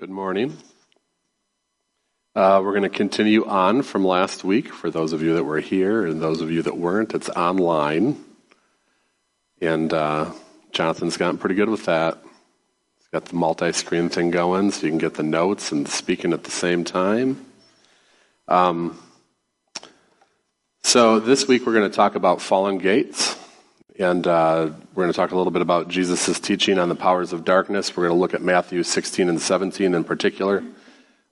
Good morning. Uh, we're going to continue on from last week for those of you that were here and those of you that weren't. It's online. And uh, Jonathan's gotten pretty good with that. He's got the multi screen thing going so you can get the notes and speaking at the same time. Um, so this week we're going to talk about fallen gates. And uh, we're going to talk a little bit about Jesus' teaching on the powers of darkness. We're going to look at Matthew 16 and 17 in particular.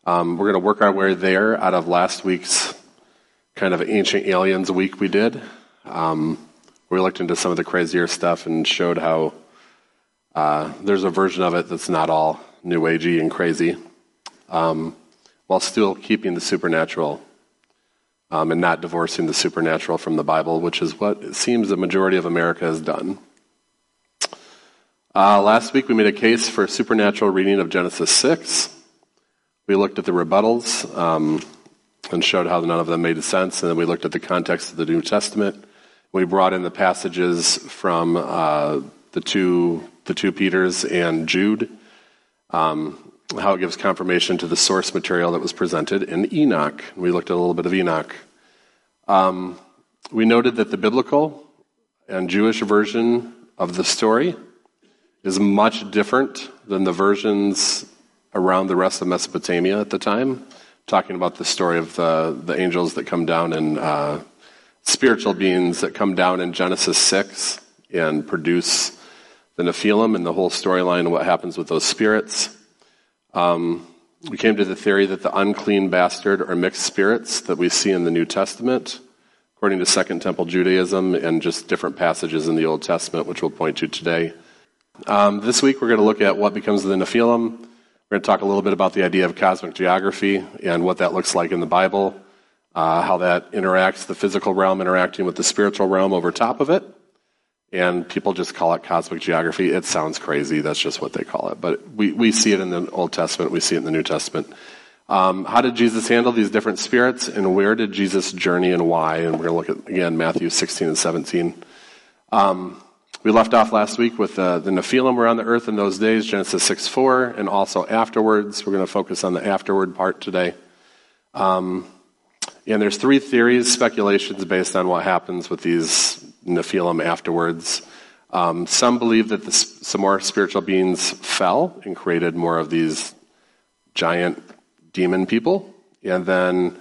Um, we're going to work our way there out of last week's kind of ancient aliens week we did. Um, we looked into some of the crazier stuff and showed how uh, there's a version of it that's not all new agey and crazy, um, while still keeping the supernatural um, and not divorcing the supernatural from the Bible, which is what it seems the majority of America has done. Uh, last week we made a case for a supernatural reading of Genesis 6. We looked at the rebuttals um, and showed how none of them made sense, and then we looked at the context of the New Testament. We brought in the passages from uh, the two the two Peters and Jude, um, how it gives confirmation to the source material that was presented in Enoch. We looked at a little bit of Enoch. Um, we noted that the biblical and Jewish version of the story is much different than the versions around the rest of Mesopotamia at the time, talking about the story of the, the angels that come down and uh, spiritual beings that come down in Genesis 6 and produce the Nephilim and the whole storyline and what happens with those spirits. Um, we came to the theory that the unclean bastard are mixed spirits that we see in the New Testament, according to Second Temple Judaism and just different passages in the Old Testament, which we'll point to today. Um, this week, we're going to look at what becomes of the Nephilim. We're going to talk a little bit about the idea of cosmic geography and what that looks like in the Bible, uh, how that interacts, the physical realm interacting with the spiritual realm over top of it and people just call it cosmic geography. It sounds crazy. That's just what they call it. But we, we see it in the Old Testament, we see it in the New Testament. Um, how did Jesus handle these different spirits, and where did Jesus journey and why? And we're going to look at, again, Matthew 16 and 17. Um, we left off last week with uh, the Nephilim were on the earth in those days, Genesis 6 4, and also afterwards. We're going to focus on the afterward part today. Um, and there's three theories, speculations based on what happens with these Nephilim afterwards. Um, some believe that some more spiritual beings fell and created more of these giant demon people. And then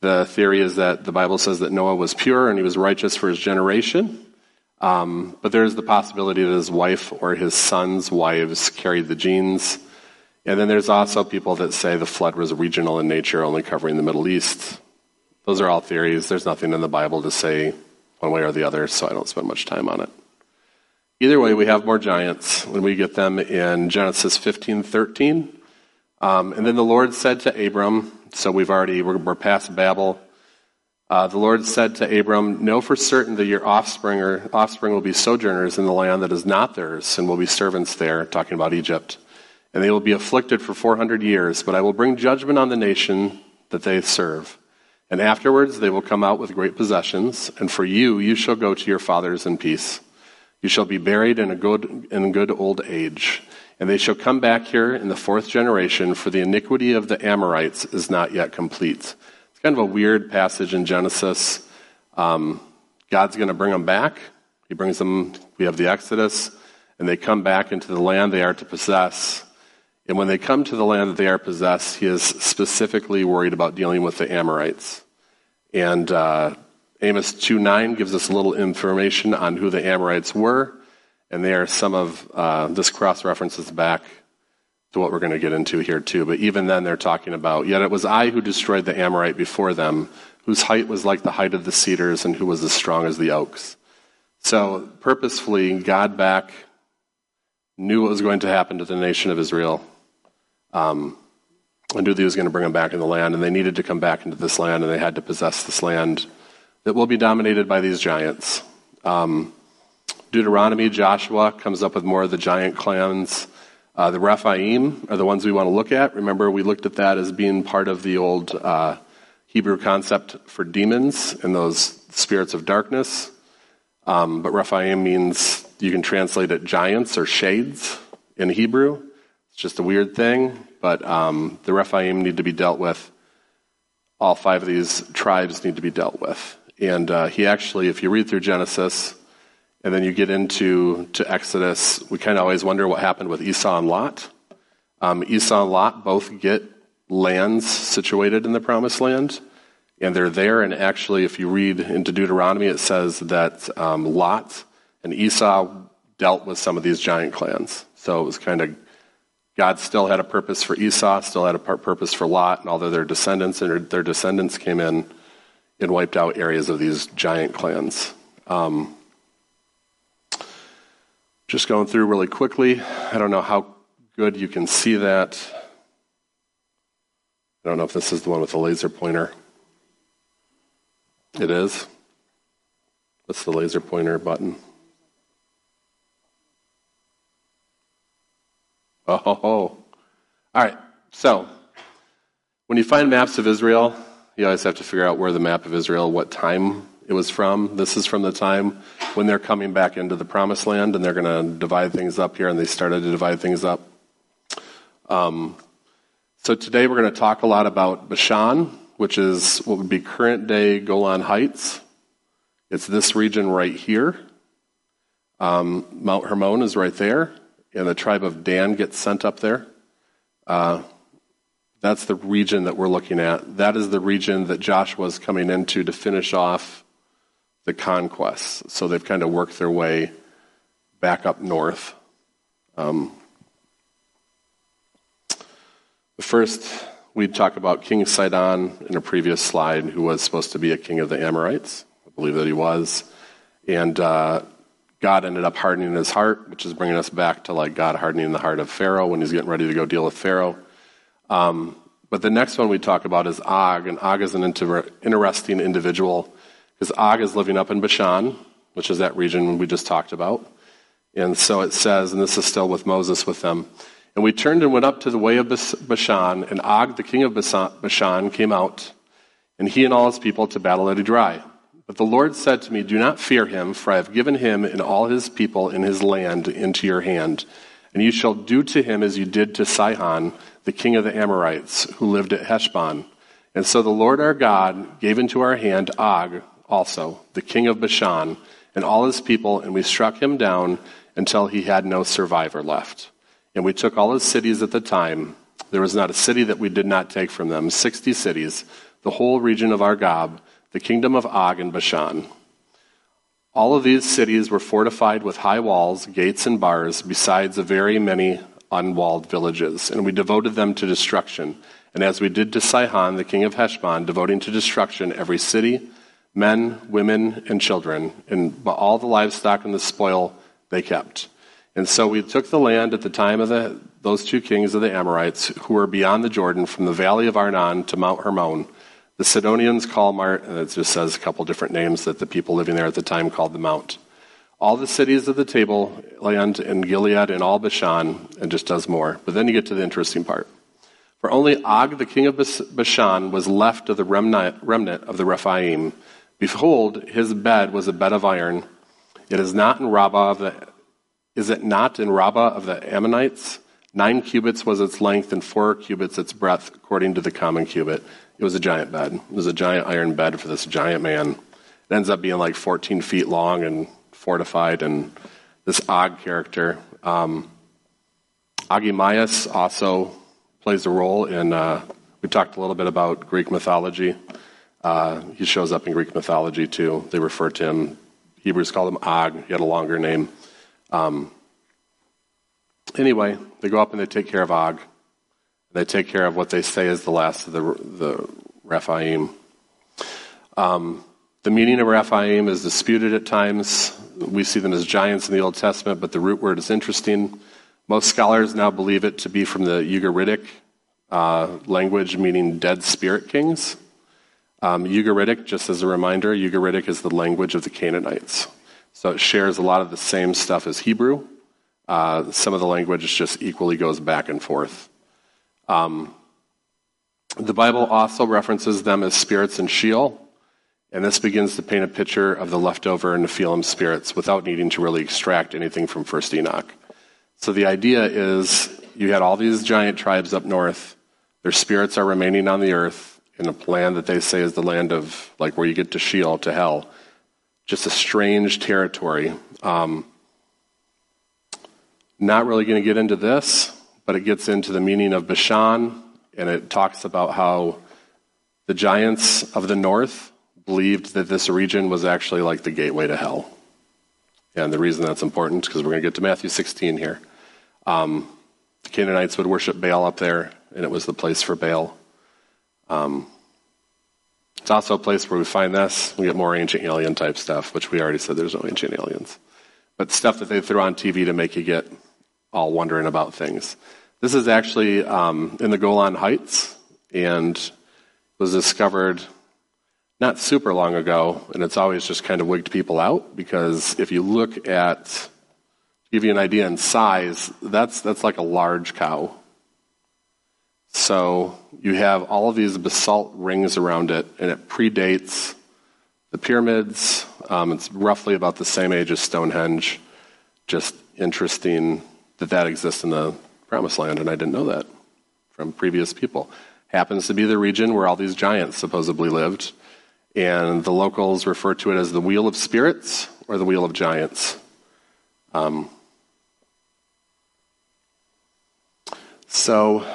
the theory is that the Bible says that Noah was pure and he was righteous for his generation. Um, but there's the possibility that his wife or his son's wives carried the genes. And then there's also people that say the flood was regional in nature, only covering the Middle East. Those are all theories. There's nothing in the Bible to say one way or the other, so I don't spend much time on it. Either way, we have more giants when we get them in Genesis 15 13. Um, and then the Lord said to Abram, so we've already, we're, we're past Babel. Uh, the Lord said to Abram, Know for certain that your offspring, or offspring will be sojourners in the land that is not theirs, and will be servants there, talking about Egypt. And they will be afflicted for 400 years, but I will bring judgment on the nation that they serve. And afterwards they will come out with great possessions, and for you, you shall go to your fathers in peace. You shall be buried in a good, in good old age. And they shall come back here in the fourth generation, for the iniquity of the Amorites is not yet complete. It's kind of a weird passage in Genesis. Um, God's going to bring them back. He brings them, we have the Exodus, and they come back into the land they are to possess. And when they come to the land that they are possessed, he is specifically worried about dealing with the Amorites. And uh, Amos 2 9 gives us a little information on who the Amorites were. And they are some of, uh, this cross references back to what we're going to get into here too. But even then, they're talking about, yet it was I who destroyed the Amorite before them, whose height was like the height of the cedars and who was as strong as the oaks. So, purposefully, God back knew what was going to happen to the nation of Israel um, I knew that he was going to bring them back in the land, and they needed to come back into this land, and they had to possess this land that will be dominated by these giants. Um, Deuteronomy, Joshua comes up with more of the giant clans. Uh, the Rephaim are the ones we want to look at. Remember, we looked at that as being part of the old uh, Hebrew concept for demons and those spirits of darkness. Um, but Rephaim means you can translate it giants or shades in Hebrew. It's just a weird thing, but um, the Rephaim need to be dealt with. All five of these tribes need to be dealt with. And uh, he actually, if you read through Genesis and then you get into to Exodus, we kind of always wonder what happened with Esau and Lot. Um, Esau and Lot both get lands situated in the promised land, and they're there. And actually, if you read into Deuteronomy, it says that um, Lot and Esau dealt with some of these giant clans. So it was kind of God still had a purpose for Esau, still had a purpose for Lot, and although their descendants and their descendants came in and wiped out areas of these giant clans. Um, just going through really quickly. I don't know how good you can see that. I don't know if this is the one with the laser pointer. It is. That's the laser pointer button? Oh, all right. So, when you find maps of Israel, you always have to figure out where the map of Israel, what time it was from. This is from the time when they're coming back into the promised land and they're going to divide things up here, and they started to divide things up. Um, so, today we're going to talk a lot about Bashan, which is what would be current day Golan Heights. It's this region right here. Um, Mount Hermon is right there and the tribe of Dan gets sent up there. Uh, that's the region that we're looking at. That is the region that Joshua is coming into to finish off the conquests. So they've kind of worked their way back up north. Um, first, we talk about King Sihon in a previous slide, who was supposed to be a king of the Amorites. I believe that he was. And uh, God ended up hardening his heart, which is bringing us back to like God hardening the heart of Pharaoh when he's getting ready to go deal with Pharaoh. Um, but the next one we talk about is Og, and Og is an inter- interesting individual because Og is living up in Bashan, which is that region we just talked about. And so it says, and this is still with Moses with them. And we turned and went up to the way of Bashan, and Og, the king of Bashan, came out, and he and all his people to battle at Edrei. But the Lord said to me, Do not fear him, for I have given him and all his people in his land into your hand. And you shall do to him as you did to Sihon, the king of the Amorites, who lived at Heshbon. And so the Lord our God gave into our hand Og also, the king of Bashan, and all his people, and we struck him down until he had no survivor left. And we took all his cities at the time. There was not a city that we did not take from them, sixty cities, the whole region of Argob the kingdom of Og and Bashan. All of these cities were fortified with high walls, gates, and bars, besides a very many unwalled villages, and we devoted them to destruction. And as we did to Sihon, the king of Heshbon, devoting to destruction every city, men, women, and children, and all the livestock and the spoil they kept. And so we took the land at the time of the, those two kings of the Amorites, who were beyond the Jordan, from the valley of Arnon to Mount Hermon the Sidonians call Mart, and it just says a couple different names that the people living there at the time called the Mount. All the cities of the table land in Gilead and all Bashan, and just does more. But then you get to the interesting part. For only Og, the king of Bashan, was left of the remnant, remnant of the Rephaim. Behold, his bed was a bed of iron. It is not in Rabbah of the is it not in Rabbah of the Ammonites? Nine cubits was its length, and four cubits its breadth, according to the common cubit. It was a giant bed. It was a giant iron bed for this giant man. It ends up being like 14 feet long and fortified, and this Og character. Um, also plays a role in. Uh, we talked a little bit about Greek mythology. Uh, he shows up in Greek mythology too. They refer to him. Hebrews call him Og. He had a longer name. Um, anyway, they go up and they take care of Og. They take care of what they say is the last of the, the Rephaim. Um, the meaning of Rephaim is disputed at times. We see them as giants in the Old Testament, but the root word is interesting. Most scholars now believe it to be from the Ugaritic uh, language, meaning dead spirit kings. Um, Ugaritic, just as a reminder, Ugaritic is the language of the Canaanites. So it shares a lot of the same stuff as Hebrew. Uh, some of the language just equally goes back and forth. Um, the Bible also references them as spirits in Sheol, and this begins to paint a picture of the leftover Nephilim spirits without needing to really extract anything from First Enoch. So the idea is you had all these giant tribes up north. Their spirits are remaining on the earth in a land that they say is the land of, like, where you get to Sheol, to hell. Just a strange territory. Um, not really going to get into this, but it gets into the meaning of Bashan, and it talks about how the giants of the north believed that this region was actually like the gateway to hell. And the reason that's important, because we're going to get to Matthew 16 here. Um, the Canaanites would worship Baal up there, and it was the place for Baal. Um, it's also a place where we find this. We get more ancient alien type stuff, which we already said there's no ancient aliens. But stuff that they throw on TV to make you get all wondering about things. This is actually um, in the Golan Heights and was discovered not super long ago, and it's always just kind of wigged people out because if you look at, to give you an idea in size, that's, that's like a large cow. So you have all of these basalt rings around it, and it predates the pyramids. Um, it's roughly about the same age as Stonehenge. Just interesting that that exists in the promised land, and I didn't know that from previous people. Happens to be the region where all these giants supposedly lived, and the locals refer to it as the Wheel of Spirits or the Wheel of Giants. Um, so, I'm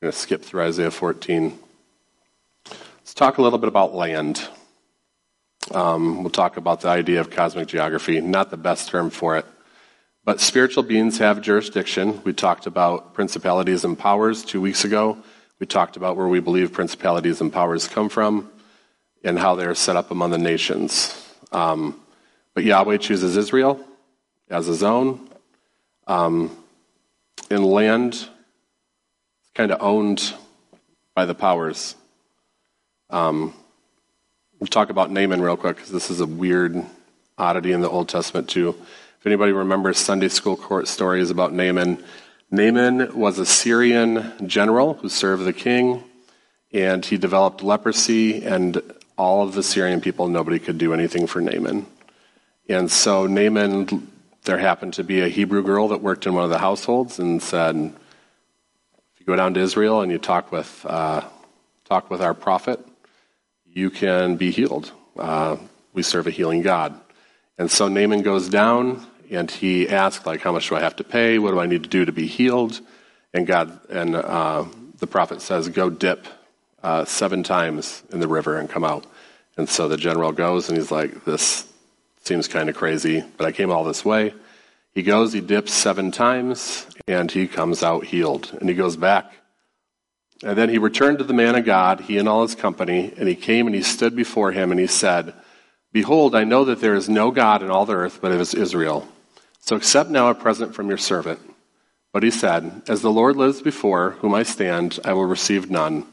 going to skip through Isaiah 14. Let's talk a little bit about land. Um, we'll talk about the idea of cosmic geography, not the best term for it. But spiritual beings have jurisdiction. We talked about principalities and powers two weeks ago. We talked about where we believe principalities and powers come from and how they are set up among the nations. Um, but Yahweh chooses Israel as his own. Um, in land, it's kind of owned by the powers. Um, we'll talk about Naaman real quick because this is a weird oddity in the Old Testament too. If anybody remembers Sunday school court stories about Naaman, Naaman was a Syrian general who served the king, and he developed leprosy, and all of the Syrian people, nobody could do anything for Naaman. And so Naaman, there happened to be a Hebrew girl that worked in one of the households and said, if you go down to Israel and you talk with, uh, talk with our prophet, you can be healed. Uh, we serve a healing God. And so Naaman goes down and he asked, like, how much do I have to pay? What do I need to do to be healed? And God and uh, the prophet says, go dip uh, seven times in the river and come out. And so the general goes and he's like, this seems kind of crazy, but I came all this way. He goes, he dips seven times, and he comes out healed. And he goes back. And then he returned to the man of God, he and all his company, and he came and he stood before him and he said, Behold, I know that there is no God in all the earth but it is Israel. So accept now a present from your servant. But he said, As the Lord lives before whom I stand, I will receive none.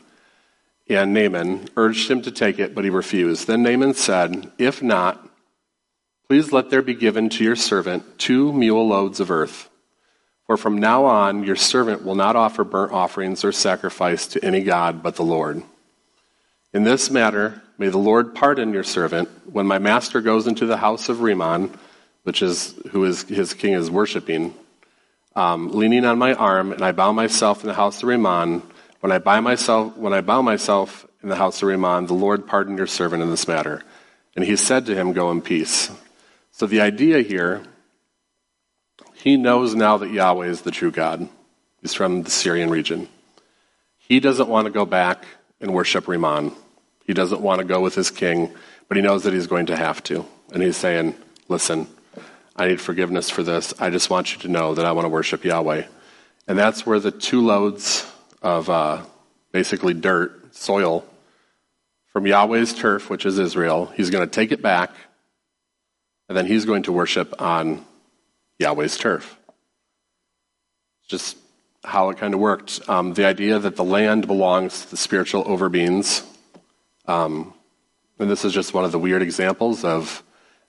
And Naaman urged him to take it, but he refused. Then Naaman said, If not, please let there be given to your servant two mule loads of earth. For from now on, your servant will not offer burnt offerings or sacrifice to any God but the Lord. In this matter, may the Lord pardon your servant when my master goes into the house of Rimmon which is who is his king is worshiping, um, leaning on my arm, and I bow myself in the house of Rimmon. When I buy myself, when I bow myself in the house of Rimmon, the Lord pardon your servant in this matter. And he said to him, Go in peace. So the idea here, he knows now that Yahweh is the true God. He's from the Syrian region. He doesn't want to go back and worship Rimmon. He doesn't want to go with his king, but he knows that he's going to have to. And he's saying, Listen, I need forgiveness for this. I just want you to know that I want to worship Yahweh. And that's where the two loads of uh, basically dirt, soil, from Yahweh's turf, which is Israel, he's going to take it back, and then he's going to worship on Yahweh's turf. Just how it kind of worked. Um, the idea that the land belongs to the spiritual overbeings. Um, and this is just one of the weird examples of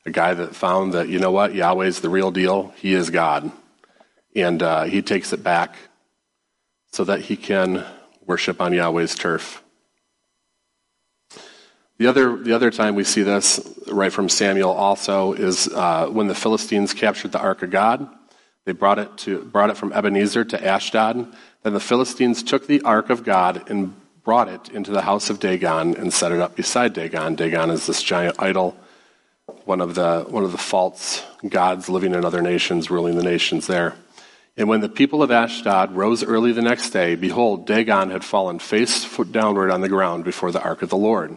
a guy that found that, you know what, Yahweh's the real deal. He is God. And uh, he takes it back so that he can worship on Yahweh's turf. The other, the other time we see this, right from Samuel also, is uh, when the Philistines captured the Ark of God. They brought it, to, brought it from Ebenezer to Ashdod. Then the Philistines took the ark of God and brought it into the house of Dagon and set it up beside Dagon. Dagon is this giant idol, one of the, one of the false gods living in other nations, ruling the nations there. And when the people of Ashdod rose early the next day, behold, Dagon had fallen face downward on the ground before the ark of the Lord.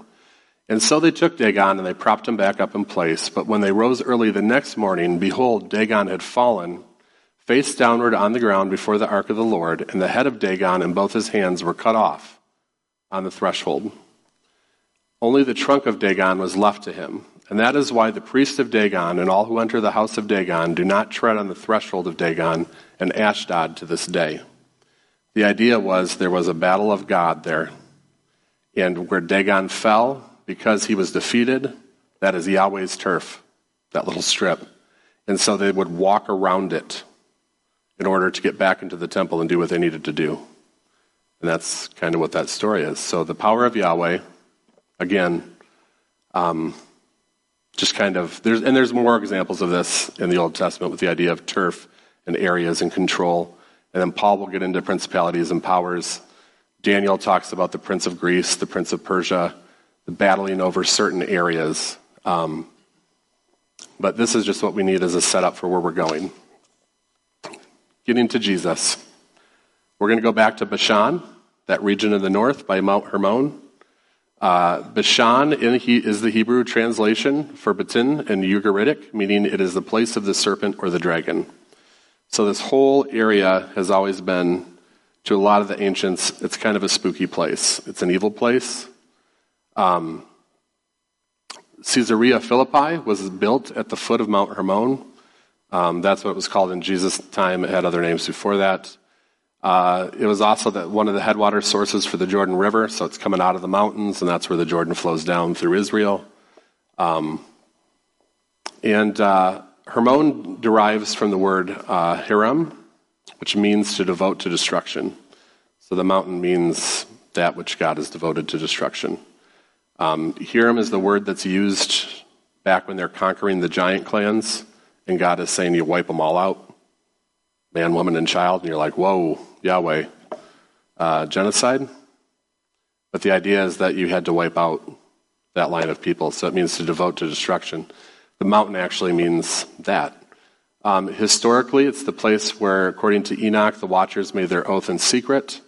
And so they took Dagon and they propped him back up in place. But when they rose early the next morning, behold, Dagon had fallen face downward on the ground before the ark of the Lord, and the head of Dagon and both his hands were cut off on the threshold. Only the trunk of Dagon was left to him. And that is why the priest of Dagon and all who enter the house of Dagon do not tread on the threshold of Dagon and Ashdod to this day. The idea was there was a battle of God there. And where Dagon fell, because he was defeated, that is Yahweh's turf, that little strip. And so they would walk around it in order to get back into the temple and do what they needed to do. And that's kind of what that story is. So the power of Yahweh, again, um, just kind of there's and there's more examples of this in the Old Testament with the idea of turf and areas and control. And then Paul will get into principalities and powers. Daniel talks about the prince of Greece, the prince of Persia, the battling over certain areas. Um, but this is just what we need as a setup for where we're going. Getting to Jesus. We're going to go back to Bashan, that region in the north by Mount Hermon. Uh, Bashan he, is the Hebrew translation for Batin and Ugaritic, meaning it is the place of the serpent or the dragon. So this whole area has always been, to a lot of the ancients, it's kind of a spooky place. It's an evil place. Um, Caesarea Philippi was built at the foot of Mount Hermon. Um, that's what it was called in Jesus' time. It had other names before that. Uh, it was also the, one of the headwater sources for the Jordan River, so it's coming out of the mountains, and that's where the Jordan flows down through Israel. Um, and uh, Hermon derives from the word uh, herem, which means to devote to destruction. So the mountain means that which God has devoted to destruction. Um, herem is the word that's used back when they're conquering the giant clans, and God is saying you wipe them all out man, woman, and child, and you're like, whoa, Yahweh, uh, genocide? But the idea is that you had to wipe out that line of people, so it means to devote to destruction. The mountain actually means that. Um, historically, it's the place where, according to Enoch, the watchers made their oath in secret.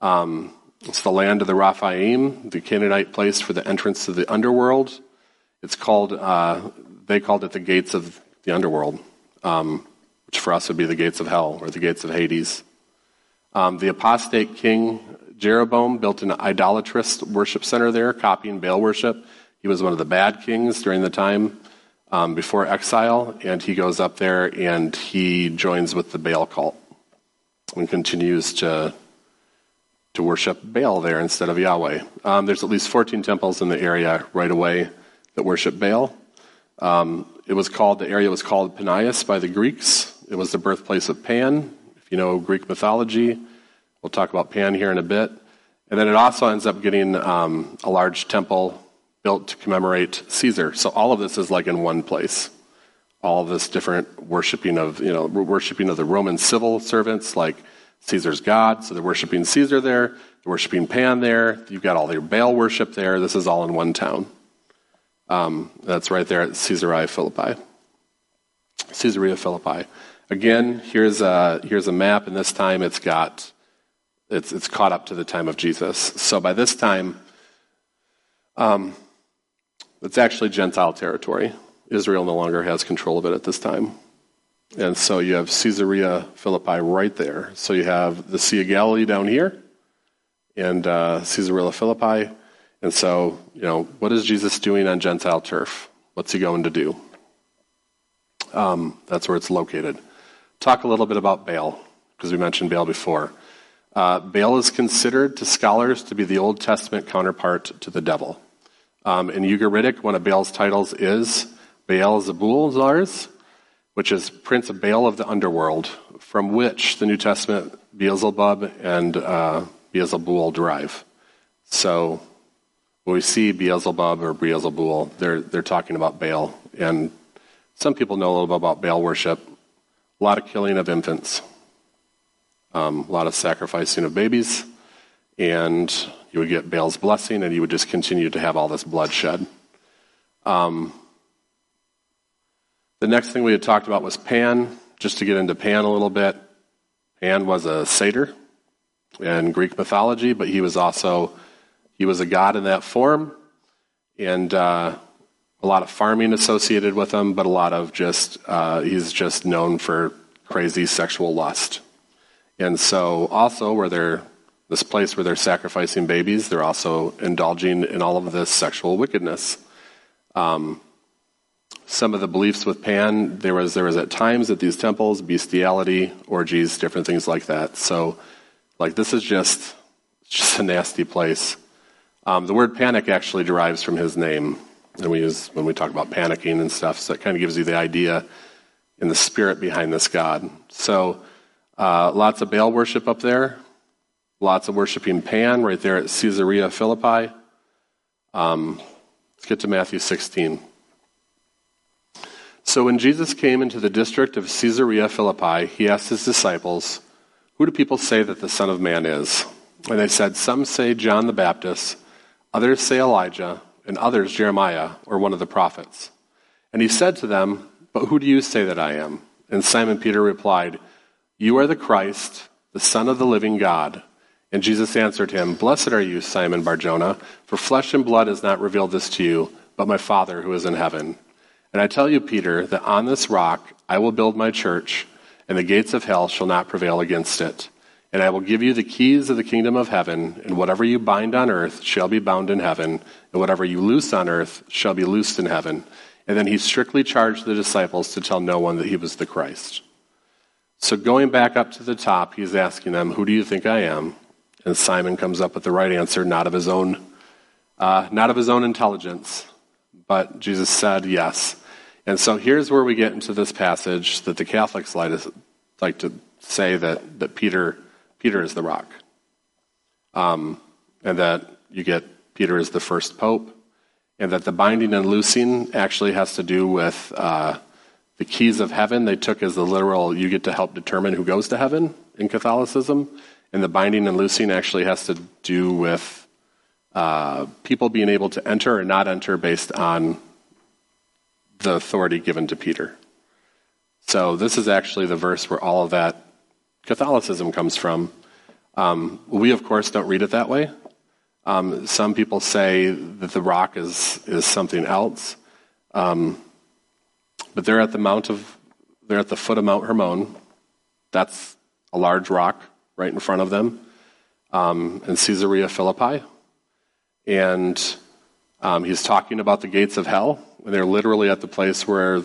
Um, it's the land of the Rephaim, the Canaanite place for the entrance to the underworld. It's called, uh, they called it the gates of the underworld. Um, which for us would be the gates of hell or the gates of Hades. Um, the apostate king Jeroboam built an idolatrous worship center there, copying Baal worship. He was one of the bad kings during the time um, before exile, and he goes up there and he joins with the Baal cult and continues to to worship Baal there instead of Yahweh. Um, there's at least 14 temples in the area right away that worship Baal. Um, it was called the area was called Panias by the Greeks. It was the birthplace of Pan. If you know Greek mythology, we'll talk about Pan here in a bit. And then it also ends up getting um, a large temple built to commemorate Caesar. So all of this is like in one place. All this different worshiping of, you know, worshiping of the Roman civil servants, like Caesar's God. So they're worshiping Caesar there. They're worshiping Pan there. You've got all their Baal worship there. This is all in one town. Um, that's right there at Caesarea Philippi. Caesarea Philippi. Again, here's a, here's a map, and this time it's got, it's, it's caught up to the time of Jesus. So by this time, um, it's actually Gentile territory. Israel no longer has control of it at this time. And so you have Caesarea Philippi right there. So you have the Sea of Galilee down here and uh, Caesarea Philippi. And so, you know, what is Jesus doing on Gentile turf? What's he going to do? Um, that's where it's located talk a little bit about Baal, because we mentioned Baal before. Uh, Baal is considered to scholars to be the Old Testament counterpart to the devil. Um, in Ugaritic, one of Baal's titles is Baal Zebul Zars, which is Prince of Baal of the underworld, from which the New Testament Beelzebub and uh, Beelzebul derive. So when we see Beelzebub or Beelzebul, they're, they're talking about Baal. And some people know a little bit about Baal worship a lot of killing of infants, um, a lot of sacrificing of babies, and you would get Baal's blessing, and you would just continue to have all this bloodshed. Um, the next thing we had talked about was Pan. Just to get into Pan a little bit, Pan was a satyr in Greek mythology, but he was also he was a god in that form, and uh, a lot of farming associated with him, but a lot of just uh, he's just known for crazy sexual lust. And so, also, where they're this place where they're sacrificing babies, they're also indulging in all of this sexual wickedness. Um, some of the beliefs with Pan, there was there was at times at these temples bestiality, orgies, different things like that. So, like this is just just a nasty place. Um, the word panic actually derives from his name, and we use when we talk about panicking and stuff. So it kind of gives you the idea in the spirit behind this god. So, uh, lots of Baal worship up there. Lots of worshiping Pan right there at Caesarea Philippi. Um, let's get to Matthew 16. So when Jesus came into the district of Caesarea Philippi, he asked his disciples, Who do people say that the Son of Man is? And they said, Some say John the Baptist, others say Elijah, and others Jeremiah, or one of the prophets. And he said to them, But who do you say that I am? And Simon Peter replied, You are the Christ, the Son of the living God. And Jesus answered him, Blessed are you, Simon Barjona, for flesh and blood has not revealed this to you, but my Father who is in heaven. And I tell you, Peter, that on this rock I will build my church, and the gates of hell shall not prevail against it. And I will give you the keys of the kingdom of heaven, and whatever you bind on earth shall be bound in heaven, and whatever you loose on earth shall be loosed in heaven. And then he strictly charged the disciples to tell no one that he was the Christ. So going back up to the top, he's asking them, Who do you think I am? And Simon comes up with the right answer, not of his own, uh, not of his own intelligence, but Jesus said yes. And so here's where we get into this passage that the Catholics like to say that, that Peter, Peter is the rock. Um, and that you get Peter is the first pope, and that the binding and loosing actually has to do with uh, the keys of heaven. They took as the literal, you get to help determine who goes to heaven in Catholicism. And the binding and loosing actually has to do with uh, people being able to enter or not enter based on the authority given to Peter. So this is actually the verse where all of that Catholicism comes from. Um, we, of course, don't read it that way. Um, some people say that the rock is is something else, um, but they're at the mount of they're at the foot of Mount Hermon. That's a large rock right in front of them um, in Caesarea Philippi, and um, he's talking about the gates of hell and they're literally at the place where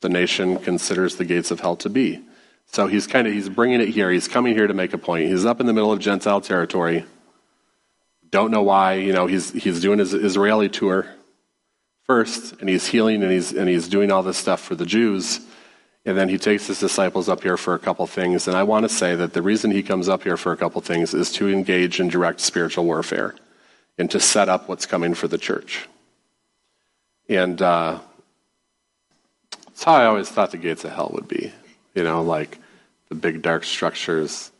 the nation considers the gates of hell to be. So he's kind of he's bringing it here. He's coming here to make a point. He's up in the middle of Gentile territory. Don't know why. You know he's he's doing his Israeli tour first, and he's healing and he's and he's doing all this stuff for the Jews. And then he takes his disciples up here for a couple things. And I want to say that the reason he comes up here for a couple things is to engage in direct spiritual warfare and to set up what's coming for the church. And uh, that's how I always thought the gates of hell would be. You know, like the big dark structures,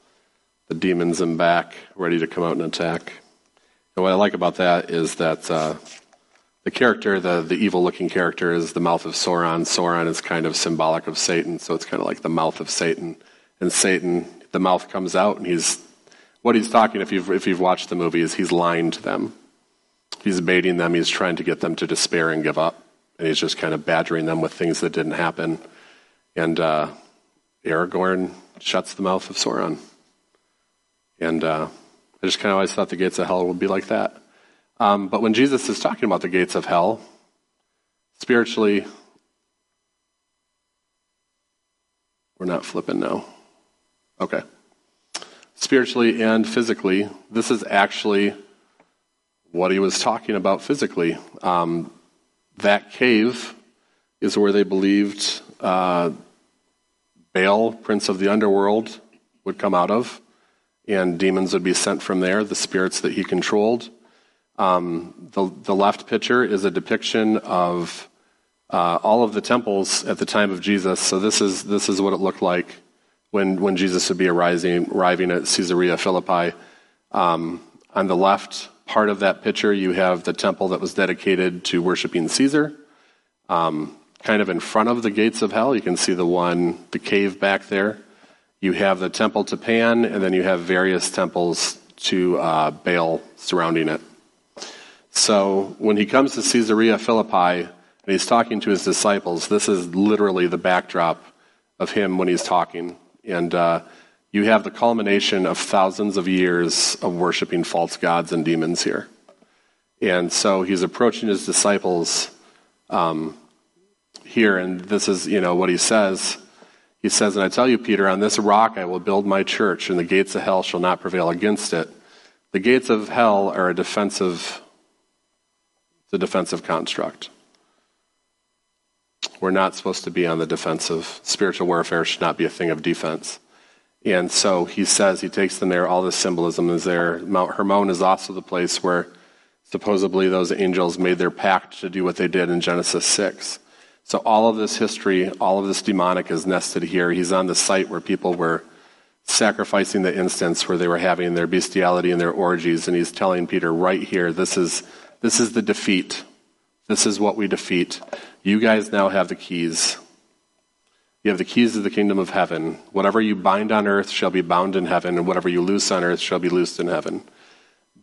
the demons in back, ready to come out and attack. And what I like about that is that uh, the character, the, the evil looking character, is the mouth of Sauron. Sauron is kind of symbolic of Satan, so it's kind of like the mouth of Satan. And Satan, the mouth comes out, and he's what he's talking. If you've if you've watched the movie, is he's lying to them. He's baiting them, he's trying to get them to despair and give up. And he's just kind of badgering them with things that didn't happen. And uh, Aragorn shuts the mouth of Sauron. And uh, I just kind of always thought the gates of hell would be like that. Um, but when Jesus is talking about the gates of hell, spiritually, we're not flipping now. Okay. Spiritually and physically, this is actually what he was talking about physically. Um, that cave is where they believed uh, Baal, prince of the underworld, would come out of, and demons would be sent from there, the spirits that he controlled. Um, the, the left picture is a depiction of uh, all of the temples at the time of Jesus. So this is this is what it looked like when when Jesus would be arriving arriving at Caesarea Philippi. Um, on the left part of that picture, you have the temple that was dedicated to worshiping Caesar. Um, kind of in front of the gates of hell, you can see the one, the cave back there. You have the temple to Pan, and then you have various temples to uh, Baal surrounding it. So when he comes to Caesarea Philippi and he's talking to his disciples, this is literally the backdrop of him when he's talking. And uh, you have the culmination of thousands of years of worshiping false gods and demons here. And so he's approaching his disciples um, here, and this is, you know, what he says. He says, And I tell you, Peter, on this rock I will build my church, and the gates of hell shall not prevail against it. The gates of hell are a defensive the defensive construct. We're not supposed to be on the defensive. Spiritual warfare should not be a thing of defense. And so he says, he takes them there, all the symbolism is there. Mount Hermon is also the place where supposedly those angels made their pact to do what they did in Genesis 6. So all of this history, all of this demonic is nested here. He's on the site where people were sacrificing the instance where they were having their bestiality and their orgies, and he's telling Peter right here, this is this is the defeat. This is what we defeat. You guys now have the keys. You have the keys of the kingdom of heaven. Whatever you bind on earth shall be bound in heaven, and whatever you loose on earth shall be loosed in heaven.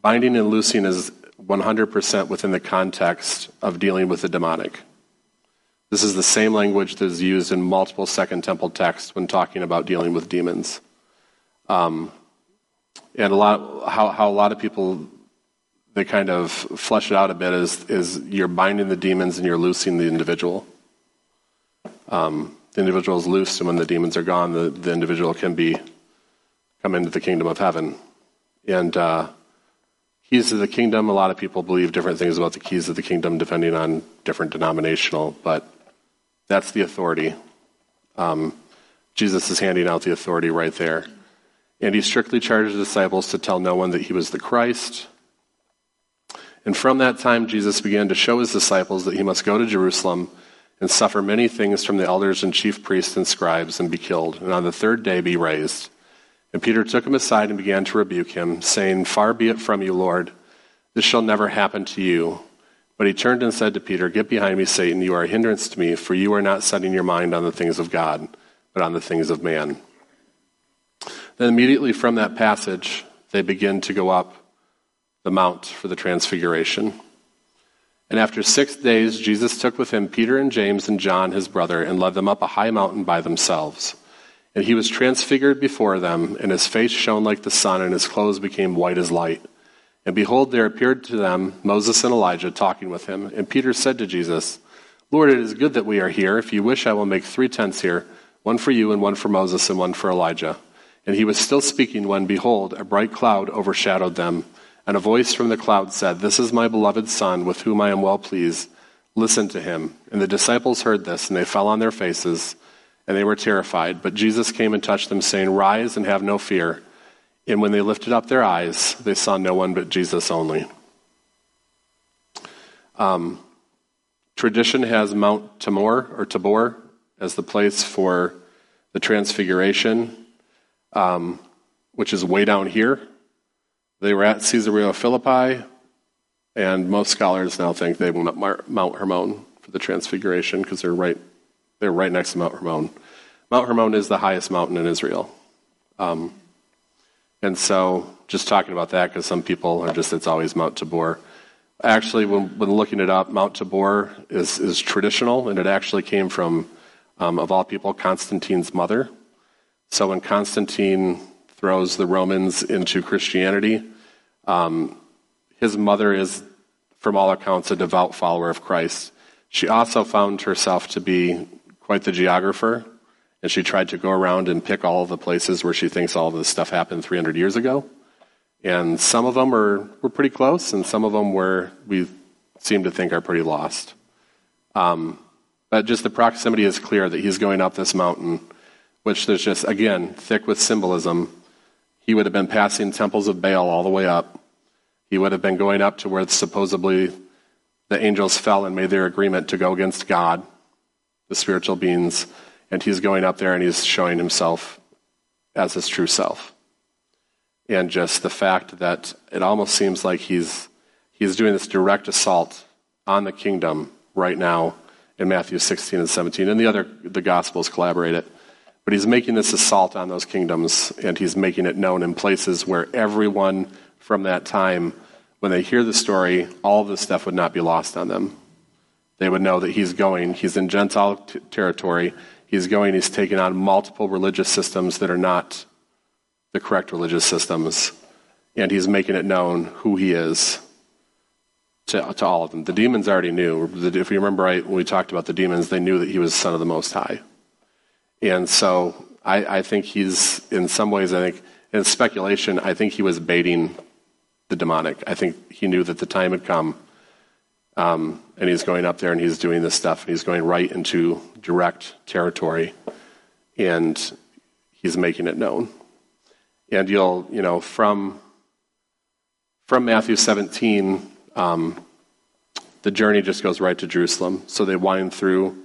Binding and loosing is 100% within the context of dealing with the demonic. This is the same language that is used in multiple Second Temple texts when talking about dealing with demons. Um, and a lot, how, how a lot of people they kind of flesh it out a bit is, is you're binding the demons and you're loosing the individual. Um, the individual is loosed, and when the demons are gone, the, the individual can be come into the kingdom of heaven. And uh, keys of the kingdom, a lot of people believe different things about the keys of the kingdom depending on different denominational, but that's the authority. Um, Jesus is handing out the authority right there. And he strictly charged the disciples to tell no one that he was the Christ, and from that time, Jesus began to show his disciples that he must go to Jerusalem and suffer many things from the elders and chief priests and scribes and be killed, and on the third day be raised. And Peter took him aside and began to rebuke him, saying, Far be it from you, Lord. This shall never happen to you. But he turned and said to Peter, Get behind me, Satan. You are a hindrance to me, for you are not setting your mind on the things of God, but on the things of man. Then immediately from that passage, they begin to go up the Mount for the Transfiguration. And after six days, Jesus took with him Peter and James and John, his brother, and led them up a high mountain by themselves. And he was transfigured before them, and his face shone like the sun, and his clothes became white as light. And behold, there appeared to them Moses and Elijah talking with him. And Peter said to Jesus, Lord, it is good that we are here. If you wish, I will make three tents here one for you, and one for Moses, and one for Elijah. And he was still speaking when, behold, a bright cloud overshadowed them. And a voice from the cloud said, This is my beloved Son, with whom I am well pleased. Listen to him. And the disciples heard this, and they fell on their faces, and they were terrified. But Jesus came and touched them, saying, Rise and have no fear. And when they lifted up their eyes, they saw no one but Jesus only. Um, tradition has Mount Tabor or Tabor as the place for the Transfiguration, um, which is way down here. They were at Caesarea Philippi, and most scholars now think they went up Mount Hermon for the Transfiguration because they're right, they're right next to Mount Hermon. Mount Hermon is the highest mountain in Israel. Um, and so, just talking about that because some people are just, it's always Mount Tabor. Actually, when, when looking it up, Mount Tabor is, is traditional, and it actually came from, um, of all people, Constantine's mother. So when Constantine throws the Romans into Christianity, um, his mother is, from all accounts, a devout follower of Christ. She also found herself to be quite the geographer, and she tried to go around and pick all the places where she thinks all this stuff happened 300 years ago. And some of them were, were pretty close, and some of them were, we seem to think, are pretty lost. Um, but just the proximity is clear that he's going up this mountain, which there's just, again, thick with symbolism he would have been passing temples of Baal all the way up. He would have been going up to where supposedly the angels fell and made their agreement to go against God the spiritual beings, and he's going up there and he's showing himself as his true self. And just the fact that it almost seems like he's, he's doing this direct assault on the kingdom right now in Matthew 16 and 17, and the other the Gospels collaborate it. But he's making this assault on those kingdoms, and he's making it known in places where everyone from that time, when they hear the story, all this stuff would not be lost on them. They would know that he's going, he's in Gentile t- territory, he's going, he's taking on multiple religious systems that are not the correct religious systems, and he's making it known who he is to, to all of them. The demons already knew. If you remember right, when we talked about the demons, they knew that he was Son of the Most High. And so I, I think he's, in some ways, I think, in speculation, I think he was baiting the demonic. I think he knew that the time had come. Um, and he's going up there and he's doing this stuff and he's going right into direct territory and he's making it known. And you'll, you know, from from Matthew 17, um, the journey just goes right to Jerusalem. So they wind through.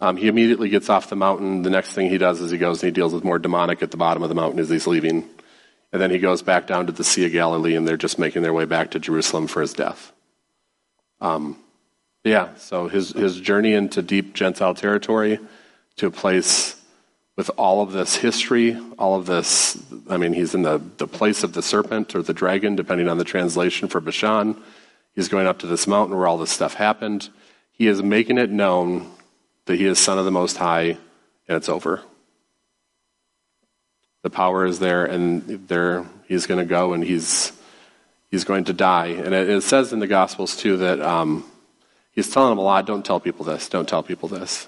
Um, he immediately gets off the mountain. The next thing he does is he goes and he deals with more demonic at the bottom of the mountain as he's leaving. And then he goes back down to the Sea of Galilee, and they're just making their way back to Jerusalem for his death. Um, yeah, so his, his journey into deep Gentile territory to a place with all of this history, all of this, I mean, he's in the, the place of the serpent or the dragon, depending on the translation for Bashan. He's going up to this mountain where all this stuff happened. He is making it known that he is Son of the Most High, and it's over. The power is there, and there he's going to go, and he's he's going to die. And it, it says in the Gospels too that um, he's telling them a lot. Don't tell people this. Don't tell people this,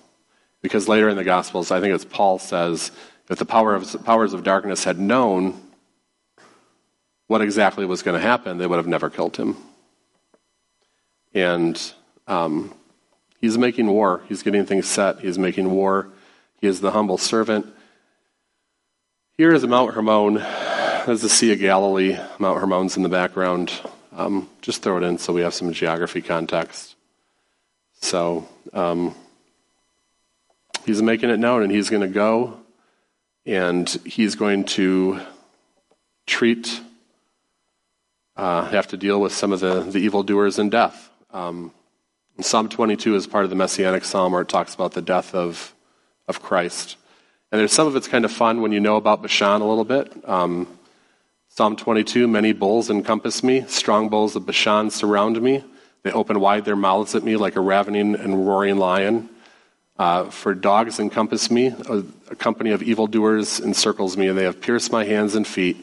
because later in the Gospels, I think it's Paul says, if the power of, powers of darkness had known what exactly was going to happen, they would have never killed him. And um, he's making war. He's getting things set. He's making war. He is the humble servant. Here is Mount Hermon. There's the Sea of Galilee. Mount Hermon's in the background. Um, just throw it in so we have some geography context. So um, he's making it known, and he's going to go and he's going to treat, uh, have to deal with some of the, the evildoers in death. Um, Psalm 22 is part of the Messianic Psalm where it talks about the death of, of Christ. And there's some of it's kind of fun when you know about Bashan a little bit. Um, Psalm 22 Many bulls encompass me, strong bulls of Bashan surround me. They open wide their mouths at me like a ravening and roaring lion. Uh, for dogs encompass me, a, a company of evildoers encircles me, and they have pierced my hands and feet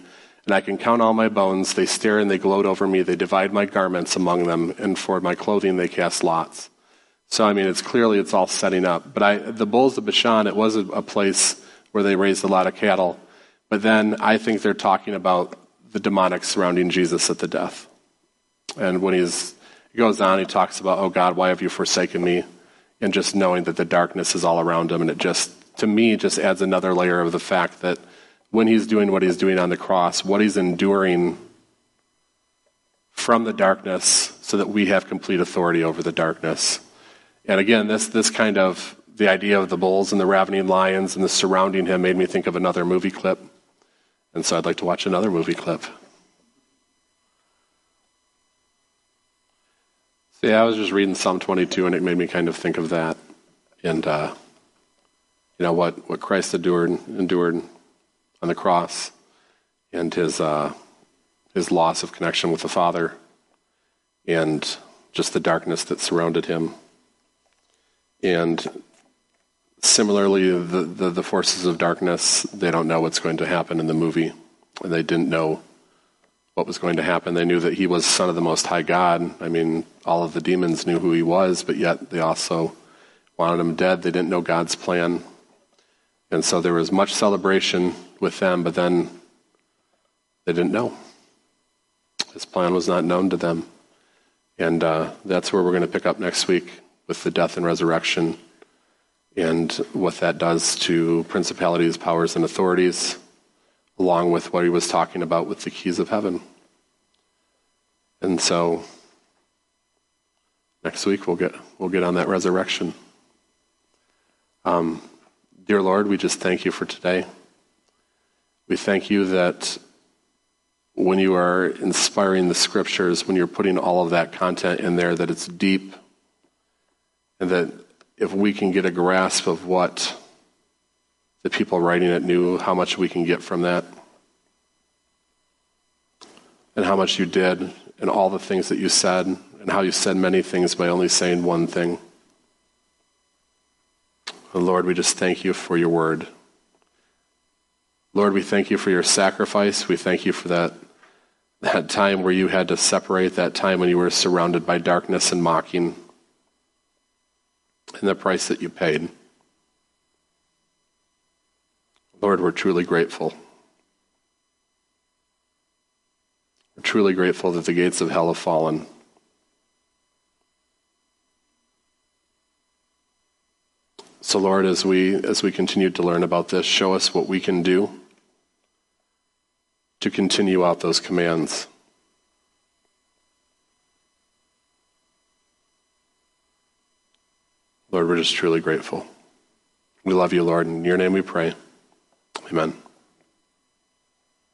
and I can count all my bones. They stare and they gloat over me. They divide my garments among them, and for my clothing they cast lots. So, I mean, it's clearly it's all setting up. But I, the bulls of Bashan, it was a, a place where they raised a lot of cattle. But then I think they're talking about the demonic surrounding Jesus at the death. And when he's, he goes on, he talks about, oh God, why have you forsaken me? And just knowing that the darkness is all around him. And it just, to me, just adds another layer of the fact that when he's doing what he's doing on the cross, what he's enduring from the darkness so that we have complete authority over the darkness. And again, this, this kind of the idea of the bulls and the ravening lions and the surrounding him made me think of another movie clip. And so I'd like to watch another movie clip. Yeah, I was just reading Psalm 22 and it made me kind of think of that. And, uh, you know, what, what Christ endured, endured on the cross and his, uh, his loss of connection with the Father and just the darkness that surrounded him. And similarly, the, the, the, forces of darkness, they don't know what's going to happen in the movie. And they didn't know what was going to happen. They knew that he was Son of the Most High God. I mean, all of the demons knew who he was, but yet they also wanted him dead. They didn't know God's plan. And so there was much celebration with them, but then they didn't know. His plan was not known to them. And uh, that's where we're going to pick up next week with the death and resurrection and what that does to principalities, powers, and authorities, along with what he was talking about with the keys of heaven. And so next week we'll get, we'll get on that resurrection. Um, dear Lord, we just thank you for today. We thank you that when you are inspiring the scriptures, when you're putting all of that content in there, that it's deep, and that if we can get a grasp of what the people writing it knew, how much we can get from that, and how much you did, and all the things that you said, and how you said many things by only saying one thing. And Lord, we just thank you for your word. Lord, we thank you for your sacrifice. We thank you for that, that time where you had to separate, that time when you were surrounded by darkness and mocking, and the price that you paid. Lord, we're truly grateful. We're truly grateful that the gates of hell have fallen. So, Lord, as we, as we continue to learn about this, show us what we can do to continue out those commands. Lord, we're just truly grateful. We love you, Lord. In your name we pray. Amen.